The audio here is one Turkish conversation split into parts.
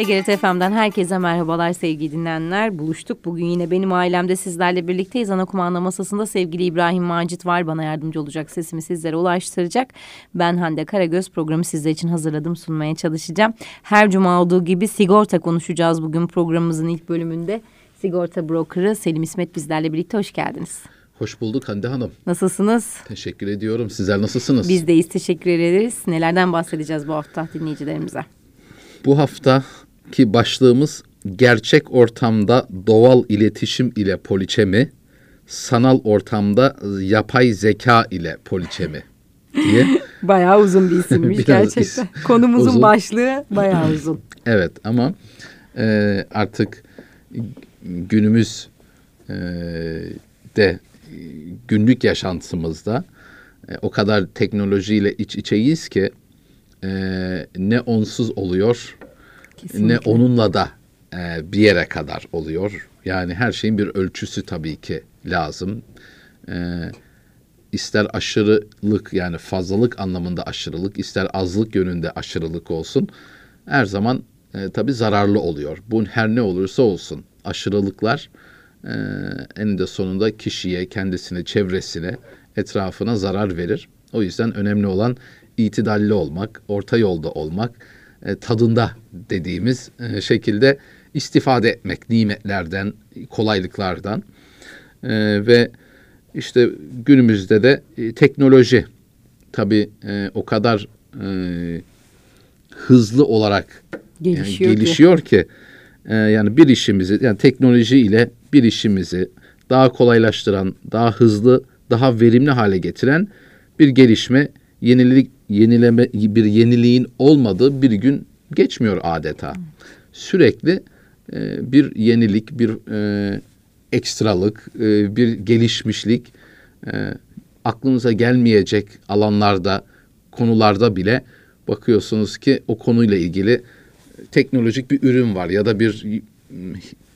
TGRT FM'den herkese merhabalar sevgili dinleyenler. Buluştuk. Bugün yine benim ailemde sizlerle birlikteyiz. Ana kumanda masasında sevgili İbrahim Macit var. Bana yardımcı olacak sesimi sizlere ulaştıracak. Ben Hande Karagöz programı sizler için hazırladım sunmaya çalışacağım. Her cuma olduğu gibi sigorta konuşacağız bugün programımızın ilk bölümünde. Sigorta brokerı Selim İsmet bizlerle birlikte hoş geldiniz. Hoş bulduk Hande Hanım. Nasılsınız? Teşekkür ediyorum. Sizler nasılsınız? Biz deyiz. Teşekkür ederiz. Nelerden bahsedeceğiz bu hafta dinleyicilerimize? Bu haftaki başlığımız gerçek ortamda doğal iletişim ile poliçemi, sanal ortamda yapay zeka ile poliçemi diye. bayağı uzun bir isimmiş gerçekten. Is, Konumuzun uzun. başlığı bayağı uzun. evet ama e, artık günümüz e, de günlük yaşantımızda e, o kadar teknolojiyle iç içeyiz ki e, ne onsuz oluyor Kesinlikle. ne onunla da e, bir yere kadar oluyor. Yani her şeyin bir ölçüsü tabii ki lazım. E, ister aşırılık yani fazlalık anlamında aşırılık, ister azlık yönünde aşırılık olsun. Her zaman e, tabii zararlı oluyor. Bu her ne olursa olsun aşırılıklar e, eninde sonunda kişiye, kendisine, çevresine, etrafına zarar verir. O yüzden önemli olan itidalli olmak, orta yolda olmak, e, tadında dediğimiz e, şekilde istifade etmek nimetlerden, kolaylıklardan. E, ve işte günümüzde de e, teknoloji tabii e, o kadar e, hızlı olarak gelişiyor, yani gelişiyor ki, ki e, yani bir işimizi yani teknoloji ile bir işimizi daha kolaylaştıran, daha hızlı, daha verimli hale getiren bir gelişme, yenilik, yenileme bir yeniliğin olmadığı bir gün geçmiyor adeta. Sürekli e, bir yenilik, bir e, ekstralık, e, bir gelişmişlik e, aklınıza gelmeyecek alanlarda, konularda bile bakıyorsunuz ki o konuyla ilgili teknolojik bir ürün var ya da bir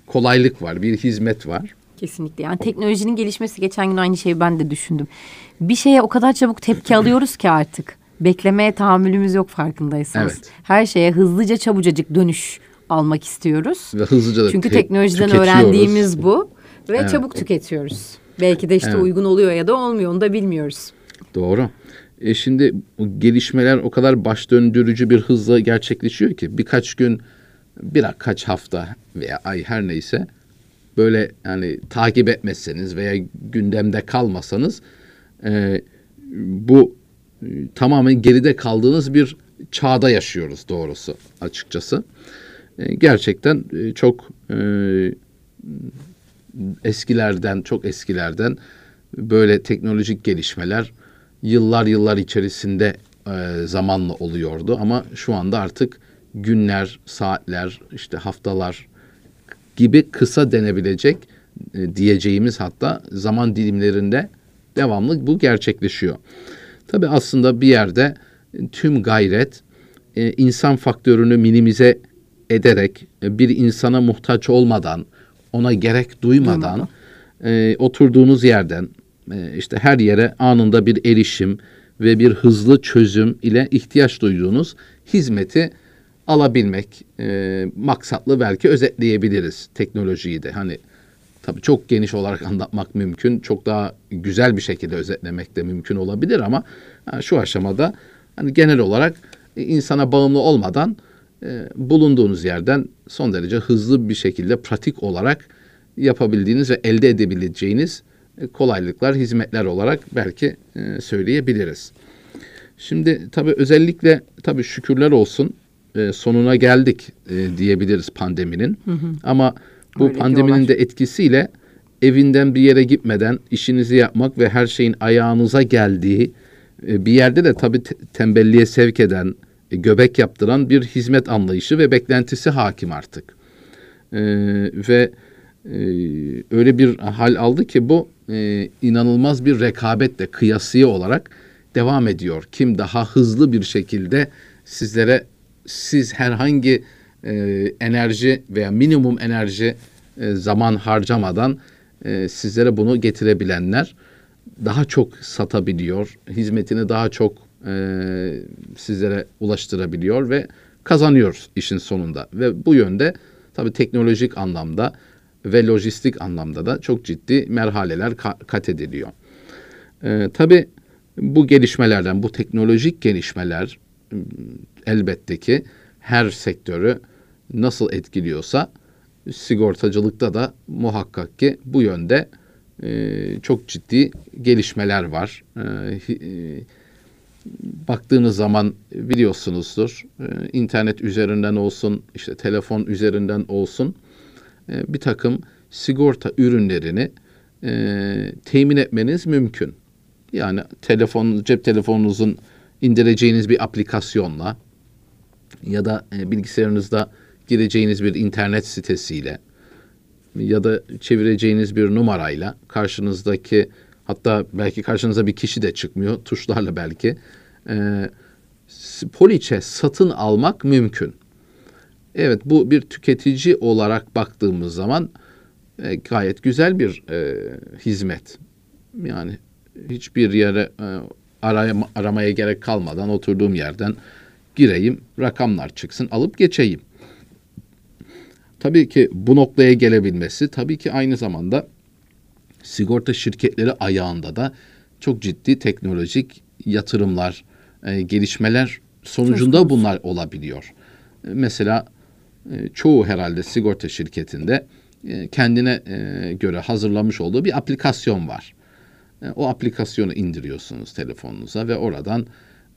kolaylık var, bir hizmet var. Kesinlikle. Yani teknolojinin gelişmesi geçen gün aynı şeyi ben de düşündüm. Bir şeye o kadar çabuk tepki alıyoruz ki artık. Beklemeye tahammülümüz yok farkındaysanız. Evet. Her şeye hızlıca çabucacık dönüş almak istiyoruz. Ve hızlıca da Çünkü teknolojiden öğrendiğimiz bu ve evet. çabuk tüketiyoruz. Belki de işte evet. uygun oluyor ya da olmuyor onu da bilmiyoruz. Doğru. E şimdi gelişmeler o kadar baş döndürücü bir hızla gerçekleşiyor ki birkaç gün birkaç hafta veya ay her neyse böyle yani takip etmezseniz veya gündemde kalmasanız e, bu tamamen geride kaldığınız bir çağda yaşıyoruz doğrusu açıkçası. E, gerçekten e, çok e, eskilerden çok eskilerden böyle teknolojik gelişmeler yıllar yıllar içerisinde e, zamanla oluyordu ama şu anda artık günler, saatler, işte haftalar gibi kısa denebilecek e, diyeceğimiz hatta zaman dilimlerinde devamlı bu gerçekleşiyor. Tabi aslında bir yerde tüm gayret e, insan faktörünü minimize ederek e, bir insana muhtaç olmadan, ona gerek duymadan e, oturduğunuz yerden e, işte her yere anında bir erişim ve bir hızlı çözüm ile ihtiyaç duyduğunuz hizmeti alabilmek e, maksatlı belki özetleyebiliriz teknolojiyi de. Hani tabii çok geniş olarak anlatmak mümkün. Çok daha güzel bir şekilde özetlemek de mümkün olabilir ama yani şu aşamada hani genel olarak insana bağımlı olmadan e, bulunduğunuz yerden son derece hızlı bir şekilde pratik olarak yapabildiğiniz ve elde edebileceğiniz e, kolaylıklar, hizmetler olarak belki e, söyleyebiliriz. Şimdi tabii özellikle tabii şükürler olsun e, sonuna geldik e, diyebiliriz pandeminin. Hı hı. Ama bu Öyle pandeminin de etkisiyle evinden bir yere gitmeden işinizi yapmak ve her şeyin ayağınıza geldiği e, bir yerde de tabii te- tembelliğe sevk eden, e, göbek yaptıran bir hizmet anlayışı ve beklentisi hakim artık. E, ve e, öyle bir hal aldı ki bu e, inanılmaz bir rekabetle kıyasıya olarak devam ediyor. Kim daha hızlı bir şekilde sizlere siz herhangi e, enerji veya minimum enerji e, zaman harcamadan e, sizlere bunu getirebilenler daha çok satabiliyor, hizmetini daha çok e, sizlere ulaştırabiliyor ve kazanıyoruz işin sonunda. Ve bu yönde tabii teknolojik anlamda ve lojistik anlamda da çok ciddi merhaleler ka- kat ediliyor. Ee, tabii bu gelişmelerden, bu teknolojik gelişmeler elbette ki her sektörü nasıl etkiliyorsa sigortacılıkta da muhakkak ki bu yönde e, çok ciddi gelişmeler var. E, e, baktığınız zaman biliyorsunuzdur internet üzerinden olsun işte telefon üzerinden olsun bir takım sigorta ürünlerini temin etmeniz mümkün. Yani telefon cep telefonunuzun indireceğiniz bir aplikasyonla ya da e, bilgisayarınızda gireceğiniz bir internet sitesiyle ya da çevireceğiniz bir numarayla karşınızdaki hatta belki karşınıza bir kişi de çıkmıyor tuşlarla belki e, poliçe satın almak mümkün. Evet bu bir tüketici olarak baktığımız zaman e, gayet güzel bir e, hizmet. Yani hiçbir yere e, arama, aramaya gerek kalmadan oturduğum yerden gireyim, rakamlar çıksın, alıp geçeyim. Tabii ki bu noktaya gelebilmesi tabii ki aynı zamanda sigorta şirketleri ayağında da çok ciddi teknolojik yatırımlar, e, gelişmeler sonucunda bunlar olabiliyor. E, mesela e, çoğu herhalde sigorta şirketinde e, kendine e, göre hazırlamış olduğu bir aplikasyon var. E, o aplikasyonu indiriyorsunuz telefonunuza ve oradan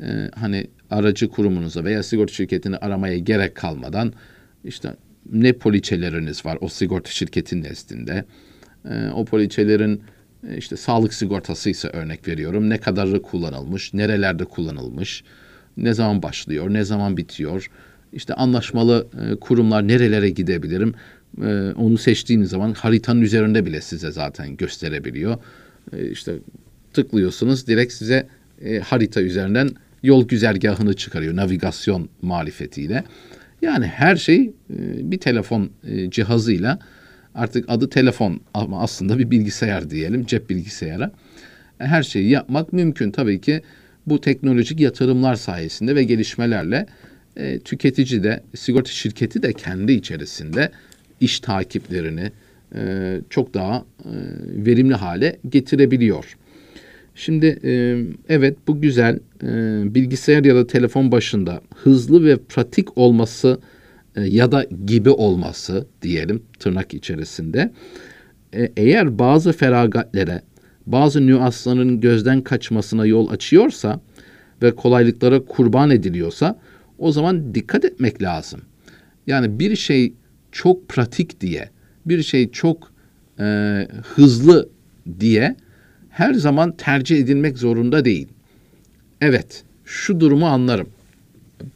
e, hani aracı kurumunuza veya sigorta şirketini aramaya gerek kalmadan işte ne poliçeleriniz var o sigorta şirketin nezdinde. E, o poliçelerin e, işte sağlık sigortası ise örnek veriyorum. Ne kadarı kullanılmış, nerelerde kullanılmış, ne zaman başlıyor, ne zaman bitiyor. İşte anlaşmalı e, kurumlar nerelere gidebilirim. E, onu seçtiğiniz zaman haritanın üzerinde bile size zaten gösterebiliyor. E, işte tıklıyorsunuz direkt size e, harita üzerinden yol güzergahını çıkarıyor navigasyon marifetiyle. Yani her şey e, bir telefon e, cihazıyla artık adı telefon ama aslında bir bilgisayar diyelim cep bilgisayara. Her şeyi yapmak mümkün tabii ki bu teknolojik yatırımlar sayesinde ve gelişmelerle e, tüketici de sigorta şirketi de kendi içerisinde iş takiplerini çok daha verimli hale getirebiliyor. Şimdi e, evet bu güzel e, bilgisayar ya da telefon başında hızlı ve pratik olması e, ya da gibi olması diyelim tırnak içerisinde. E, eğer bazı feragatlere, bazı nüansların gözden kaçmasına yol açıyorsa ve kolaylıklara kurban ediliyorsa o zaman dikkat etmek lazım. Yani bir şey çok pratik diye, bir şey çok e, hızlı diye her zaman tercih edilmek zorunda değil. Evet, şu durumu anlarım.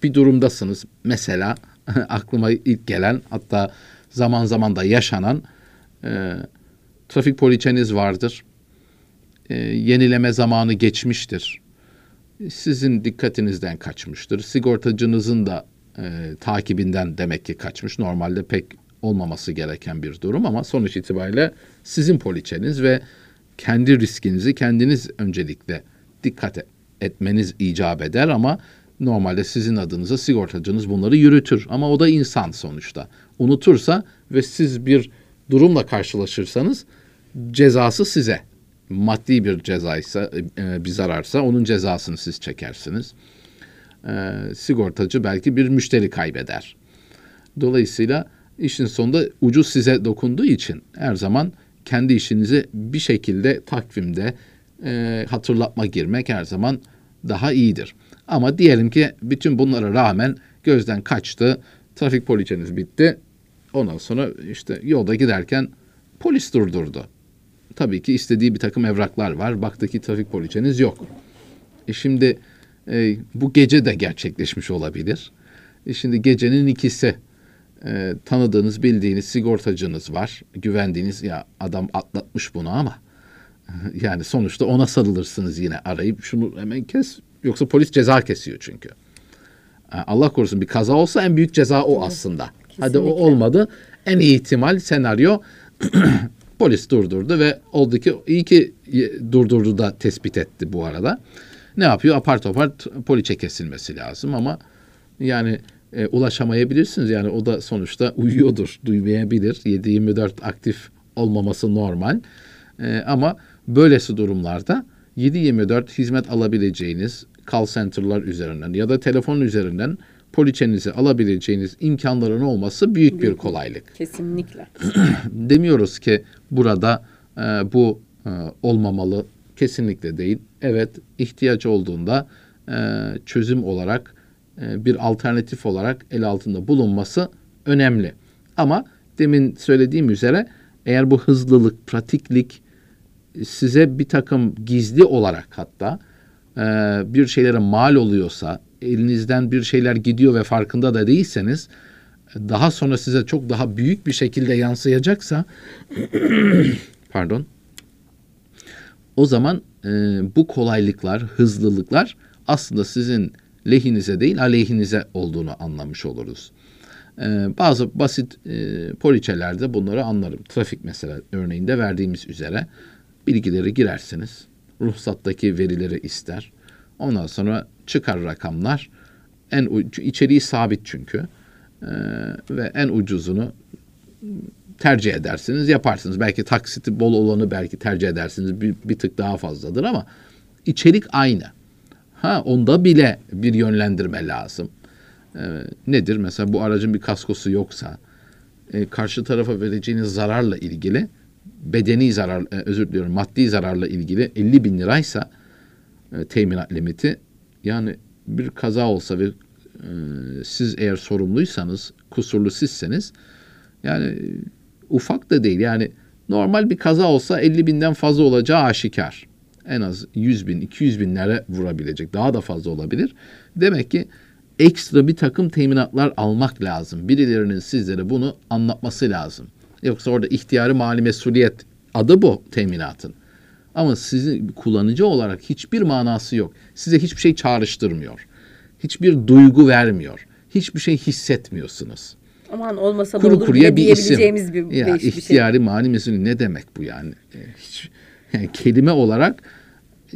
Bir durumdasınız mesela aklıma ilk gelen hatta zaman zaman da yaşanan e, trafik poliçeniz vardır. E, yenileme zamanı geçmiştir. Sizin dikkatinizden kaçmıştır. Sigortacınızın da e, takibinden demek ki kaçmış. Normalde pek olmaması gereken bir durum ama sonuç itibariyle sizin poliçeniz ve kendi riskinizi kendiniz öncelikle dikkat etmeniz icap eder ama normalde sizin adınıza sigortacınız bunları yürütür ama o da insan sonuçta. Unutursa ve siz bir durumla karşılaşırsanız cezası size. Maddi bir cezaysa, e, bir zararsa onun cezasını siz çekersiniz. E, sigortacı belki bir müşteri kaybeder. Dolayısıyla işin sonunda ucu size dokunduğu için her zaman kendi işinizi bir şekilde takvimde e, hatırlatma girmek her zaman daha iyidir. Ama diyelim ki bütün bunlara rağmen gözden kaçtı, trafik poliçeniz bitti. Ondan sonra işte yolda giderken polis durdurdu. Tabii ki istediği bir takım evraklar var. Baktı ki trafik poliçeniz yok. E şimdi e, bu gece de gerçekleşmiş olabilir. E şimdi gecenin ikisi e, tanıdığınız, bildiğiniz sigortacınız var. Güvendiğiniz ya adam atlatmış bunu ama yani sonuçta ona sarılırsınız yine arayıp şunu hemen kes. Yoksa polis ceza kesiyor çünkü. E, Allah korusun bir kaza olsa en büyük ceza o aslında. Kesinlikle. Hadi o olmadı. En iyi ihtimal senaryo polis durdurdu ve oldu ki iyi ki durdurdu da tespit etti bu arada. Ne yapıyor? Apar topar poliçe kesilmesi lazım ama yani e, ulaşamayabilirsiniz. Yani o da sonuçta uyuyordur, duymayabilir. 7-24 aktif olmaması normal. E, ama böylesi durumlarda 7-24 hizmet alabileceğiniz call center'lar üzerinden ya da telefon üzerinden poliçenizi alabileceğiniz imkanların olması büyük bir kolaylık. Kesinlikle. Demiyoruz ki burada e, bu e, olmamalı. Kesinlikle değil. Evet ihtiyaç olduğunda e, çözüm olarak bir alternatif olarak el altında bulunması önemli. Ama demin söylediğim üzere eğer bu hızlılık, pratiklik size bir takım gizli olarak hatta e, bir şeylere mal oluyorsa, elinizden bir şeyler gidiyor ve farkında da değilseniz daha sonra size çok daha büyük bir şekilde yansıyacaksa pardon o zaman e, bu kolaylıklar, hızlılıklar aslında sizin lehinize değil aleyhinize olduğunu anlamış oluruz. E, bazı basit e, poliçelerde bunları anlarım. Trafik mesela örneğinde verdiğimiz üzere bilgileri girersiniz. Ruhsattaki verileri ister. Ondan sonra çıkar rakamlar. En içeriği sabit çünkü. Ee, ve en ucuzunu tercih edersiniz, yaparsınız. Belki taksiti bol olanı belki tercih edersiniz. Bir, bir tık daha fazladır ama içerik aynı. Ha onda bile bir yönlendirme lazım. Ee, nedir? Mesela bu aracın bir kaskosu yoksa, e, karşı tarafa vereceğiniz zararla ilgili bedeni zarar, e, özür diliyorum maddi zararla ilgili 50 bin liraysa e, teminat limiti yani bir kaza olsa ve e, siz eğer sorumluysanız, kusurlu sizseniz yani e, ufak da değil yani normal bir kaza olsa 50 binden fazla olacağı aşikar. En az 100 bin, 200 binlere vurabilecek. Daha da fazla olabilir. Demek ki ekstra bir takım teminatlar almak lazım. Birilerinin sizlere bunu anlatması lazım. Yoksa orada ihtiyarı mali mesuliyet adı bu teminatın. Ama sizin kullanıcı olarak hiçbir manası yok. Size hiçbir şey çağrıştırmıyor. Hiçbir duygu vermiyor. Hiçbir şey hissetmiyorsunuz. Aman olmasa Kuru olur kuruya bir diyebileceğimiz isim. bir, ya, bir ihtiyari şey. mani mesulü ne demek bu yani? Hiç, yani kelime olarak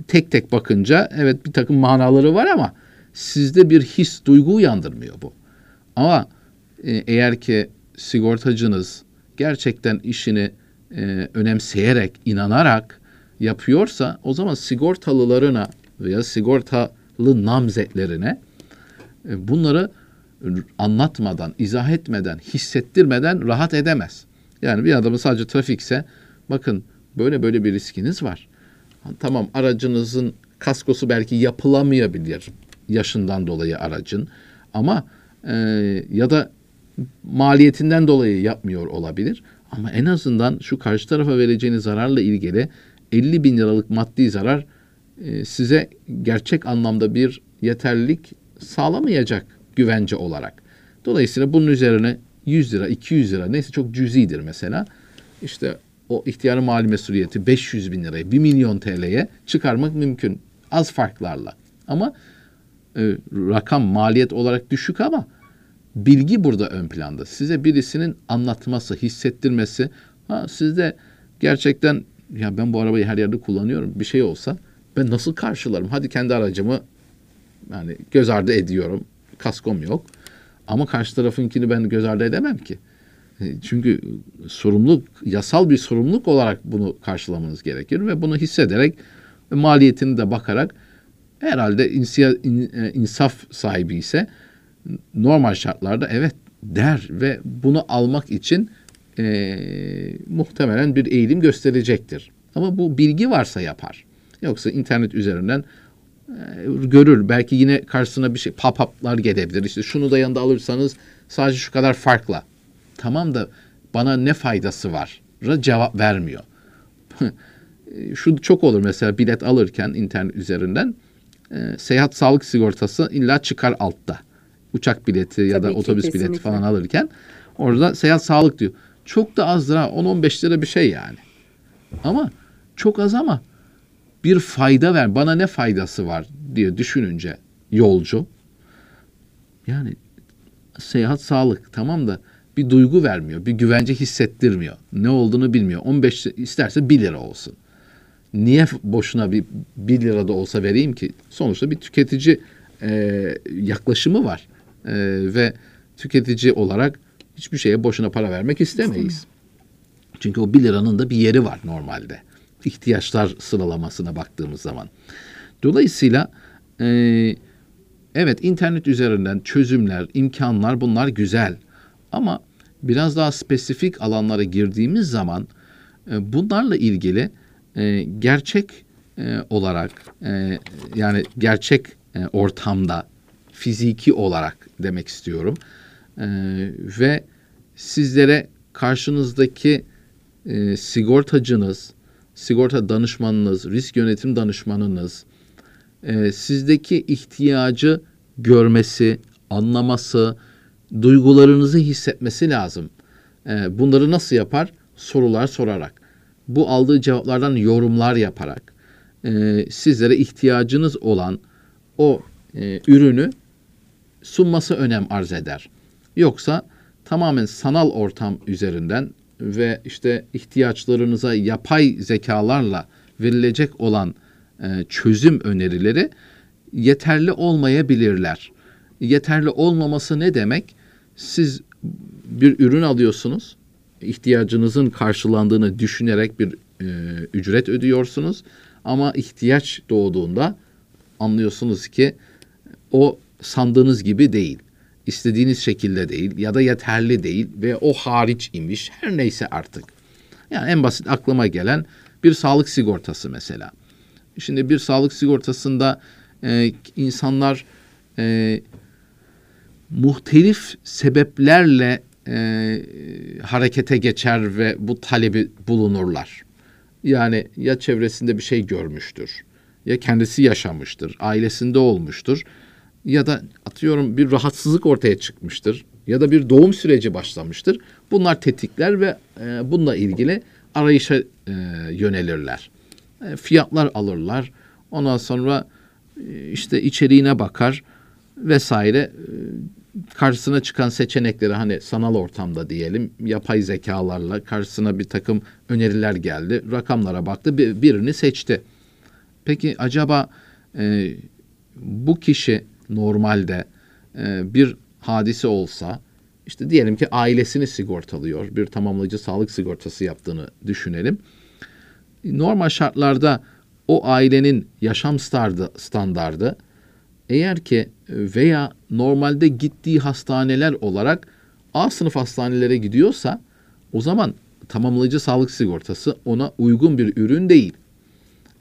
tek tek bakınca evet bir takım manaları var ama sizde bir his, duygu uyandırmıyor bu. Ama e, eğer ki sigortacınız gerçekten işini e, önemseyerek, inanarak yapıyorsa o zaman sigortalılarına veya sigortalı namzetlerine e, bunları anlatmadan, izah etmeden, hissettirmeden rahat edemez. Yani bir adamın sadece trafikse bakın böyle böyle bir riskiniz var. Tamam aracınızın kaskosu belki yapılamayabilir yaşından dolayı aracın ama e, ya da maliyetinden dolayı yapmıyor olabilir. Ama en azından şu karşı tarafa vereceğiniz zararla ilgili 50 bin liralık maddi zarar e, size gerçek anlamda bir yeterlilik sağlamayacak güvence olarak. Dolayısıyla bunun üzerine 100 lira, 200 lira neyse çok cüzidir mesela. İşte o ihtiyarı mali mesuliyeti 500 bin liraya, 1 milyon TL'ye çıkarmak mümkün. Az farklarla. Ama e, rakam maliyet olarak düşük ama bilgi burada ön planda. Size birisinin anlatması, hissettirmesi. Ha sizde gerçekten ya ben bu arabayı her yerde kullanıyorum. Bir şey olsa ben nasıl karşılarım? Hadi kendi aracımı yani göz ardı ediyorum. Kaskom yok. Ama karşı tarafınkini ben göz ardı edemem ki. Çünkü sorumluluk, yasal bir sorumluluk olarak bunu karşılamanız gerekir ve bunu hissederek maliyetini de bakarak herhalde e, insaf sahibi ise normal şartlarda evet der ve bunu almak için e, muhtemelen bir eğilim gösterecektir. Ama bu bilgi varsa yapar. Yoksa internet üzerinden e, görür. Belki yine karşısına bir şey pop-up'lar gelebilir. İşte şunu da yanında alırsanız sadece şu kadar farkla. Tamam da bana ne faydası var? cevap vermiyor. şu çok olur mesela bilet alırken internet üzerinden e, seyahat sağlık sigortası illa çıkar altta uçak bileti ya da otobüs kesinlikle. bileti falan alırken orada seyahat sağlık diyor. Çok da azdır ha 10-15 lira bir şey yani. Ama çok az ama bir fayda ver. Bana ne faydası var diye düşününce yolcu yani seyahat sağlık tamam da bir duygu vermiyor. Bir güvence hissettirmiyor. Ne olduğunu bilmiyor. 15 isterse 1 lira olsun. Niye boşuna bir 1 lira da olsa vereyim ki? Sonuçta bir tüketici e, yaklaşımı var e, ve tüketici olarak hiçbir şeye boşuna para vermek istemeyiz. Çünkü o 1 liranın da bir yeri var normalde. İhtiyaçlar sıralamasına baktığımız zaman. Dolayısıyla e, evet internet üzerinden çözümler, imkanlar bunlar güzel. Ama biraz daha spesifik alanlara girdiğimiz zaman e, bunlarla ilgili e, gerçek e, olarak e, yani gerçek e, ortamda fiziki olarak demek istiyorum. E, ve sizlere karşınızdaki e, sigortacınız, sigorta danışmanınız, risk yönetim danışmanınız e, sizdeki ihtiyacı görmesi, anlaması, duygularınızı hissetmesi lazım. E, bunları nasıl yapar? Sorular sorarak. Bu aldığı cevaplardan yorumlar yaparak e, sizlere ihtiyacınız olan o e, ürünü sunması önem arz eder. Yoksa tamamen sanal ortam üzerinden ve işte ihtiyaçlarınıza yapay zekalarla verilecek olan e, çözüm önerileri yeterli olmayabilirler. Yeterli olmaması ne demek? Siz bir ürün alıyorsunuz, ihtiyacınızın karşılandığını düşünerek bir e, ücret ödüyorsunuz ama ihtiyaç doğduğunda anlıyorsunuz ki o sandığınız gibi değil. istediğiniz şekilde değil ya da yeterli değil ve o hariç imiş her neyse artık. Yani en basit aklıma gelen bir sağlık sigortası mesela. Şimdi bir sağlık sigortasında e, insanlar e, muhtelif sebeplerle e, harekete geçer ve bu talebi bulunurlar. Yani ya çevresinde bir şey görmüştür, ya kendisi yaşamıştır, ailesinde olmuştur ya da atıyorum bir rahatsızlık ortaya çıkmıştır ya da bir doğum süreci başlamıştır. Bunlar tetikler ve e, bununla ilgili arayışa e, yönelirler. E, fiyatlar alırlar. Ondan sonra e, işte içeriğine bakar vesaire. E, karşısına çıkan seçenekleri hani sanal ortamda diyelim yapay zekalarla karşısına bir takım öneriler geldi. Rakamlara baktı bir, birini seçti. Peki acaba e, bu kişi normalde e, bir hadise olsa işte diyelim ki ailesini sigortalıyor. Bir tamamlayıcı sağlık sigortası yaptığını düşünelim. Normal şartlarda o ailenin yaşam standardı, eğer ki veya normalde gittiği hastaneler olarak A sınıf hastanelere gidiyorsa o zaman tamamlayıcı sağlık sigortası ona uygun bir ürün değil.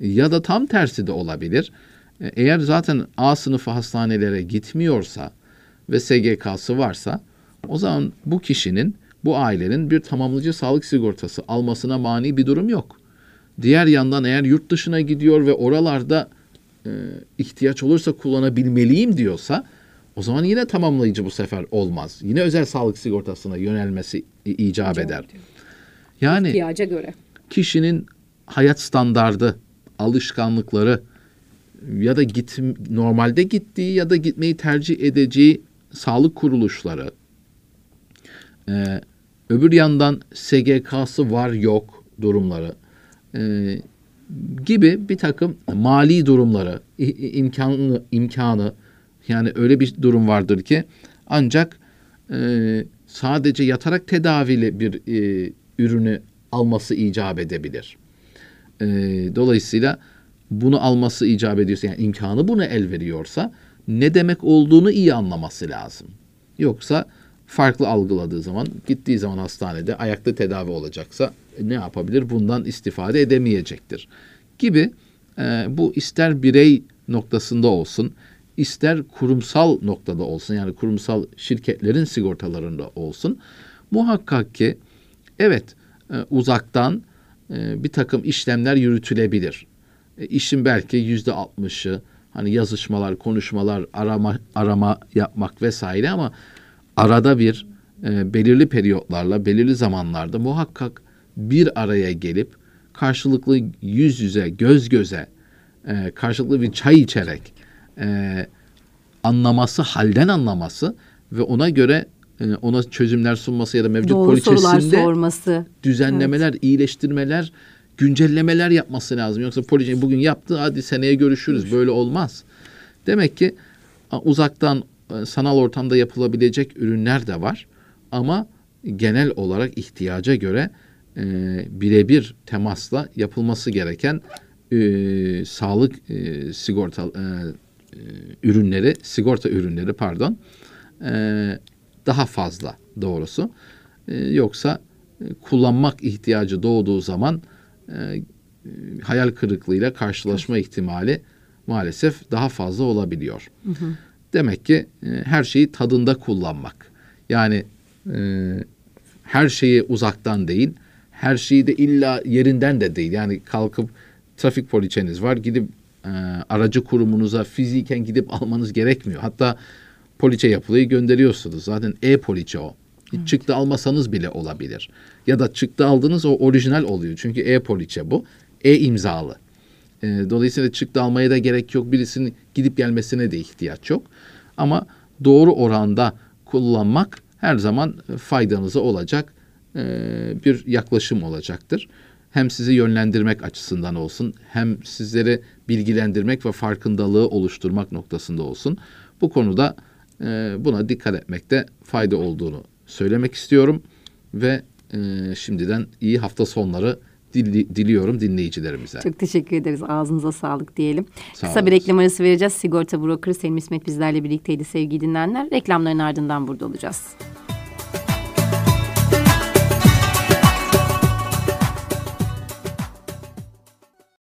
Ya da tam tersi de olabilir. Eğer zaten A sınıfı hastanelere gitmiyorsa ve SGK'sı varsa o zaman bu kişinin, bu ailenin bir tamamlayıcı sağlık sigortası almasına mani bir durum yok. Diğer yandan eğer yurt dışına gidiyor ve oralarda e, ihtiyaç olursa kullanabilmeliyim diyorsa o zaman yine tamamlayıcı bu sefer olmaz. Yine özel sağlık sigortasına yönelmesi icap eder. Yani ihtiyaca göre kişinin hayat standardı, alışkanlıkları ya da git normalde gittiği ya da gitmeyi tercih edeceği sağlık kuruluşları, ee, öbür yandan SGK'sı var yok durumları e, gibi bir takım mali durumları, imkanı, imkanı yani öyle bir durum vardır ki ancak e, sadece yatarak tedavili bir e, ürünü alması icap edebilir. E, dolayısıyla bunu alması icap ediyorsa yani imkanı buna el veriyorsa ne demek olduğunu iyi anlaması lazım. Yoksa farklı algıladığı zaman gittiği zaman hastanede ayakta tedavi olacaksa ne yapabilir? Bundan istifade edemeyecektir. Gibi e, bu ister birey noktasında olsun, ister kurumsal noktada olsun yani kurumsal şirketlerin sigortalarında olsun muhakkak ki evet e, uzaktan e, bir takım işlemler yürütülebilir. E, işin belki yüzde altmışı hani yazışmalar, konuşmalar, arama arama yapmak vesaire ama arada bir e, belirli periyotlarla, belirli zamanlarda muhakkak bir araya gelip karşılıklı yüz yüze, göz göze, e, karşılıklı bir çay içerek e, anlaması, halden anlaması ve ona göre e, ona çözümler sunması ya da mevcut Doğru poliçesinde sorması. düzenlemeler, evet. iyileştirmeler, güncellemeler yapması lazım. Yoksa poliçe bugün yaptı, hadi seneye görüşürüz. Böyle olmaz. Demek ki uzaktan sanal ortamda yapılabilecek ürünler de var. Ama genel olarak ihtiyaca göre e, birebir temasla yapılması gereken e, sağlık e, sigorta e, e, ürünleri, sigorta ürünleri pardon, e, daha fazla doğrusu. E, yoksa e, kullanmak ihtiyacı doğduğu zaman e, hayal kırıklığıyla karşılaşma ihtimali maalesef daha fazla olabiliyor. Hı hı. Demek ki e, her şeyi tadında kullanmak. Yani e, her şeyi uzaktan değil, her şeyi de illa yerinden de değil. Yani kalkıp trafik poliçeniz var, gidip e, aracı kurumunuza fiziken gidip almanız gerekmiyor. Hatta poliçe yapılıyı gönderiyorsunuz. Zaten e-poliçe o. Evet. Çıktı almasanız bile olabilir. Ya da çıktı aldınız o orijinal oluyor. Çünkü e-poliçe bu. E-imzalı. E, dolayısıyla çıktı almaya da gerek yok. Birisinin gidip gelmesine de ihtiyaç yok. Ama doğru oranda kullanmak her zaman faydanıza olacak e, bir yaklaşım olacaktır. Hem sizi yönlendirmek açısından olsun, hem sizleri bilgilendirmek ve farkındalığı oluşturmak noktasında olsun. Bu konuda e, buna dikkat etmekte fayda olduğunu söylemek istiyorum ve e, şimdiden iyi hafta sonları dili, diliyorum dinleyicilerimize. Çok teşekkür ederiz. Ağzınıza sağlık diyelim. Sağ Kısa olun. bir reklam arası vereceğiz. Sigorta brokeri Selim İsmet bizlerle birlikteydi sevgili dinleyenler. Reklamların ardından burada olacağız.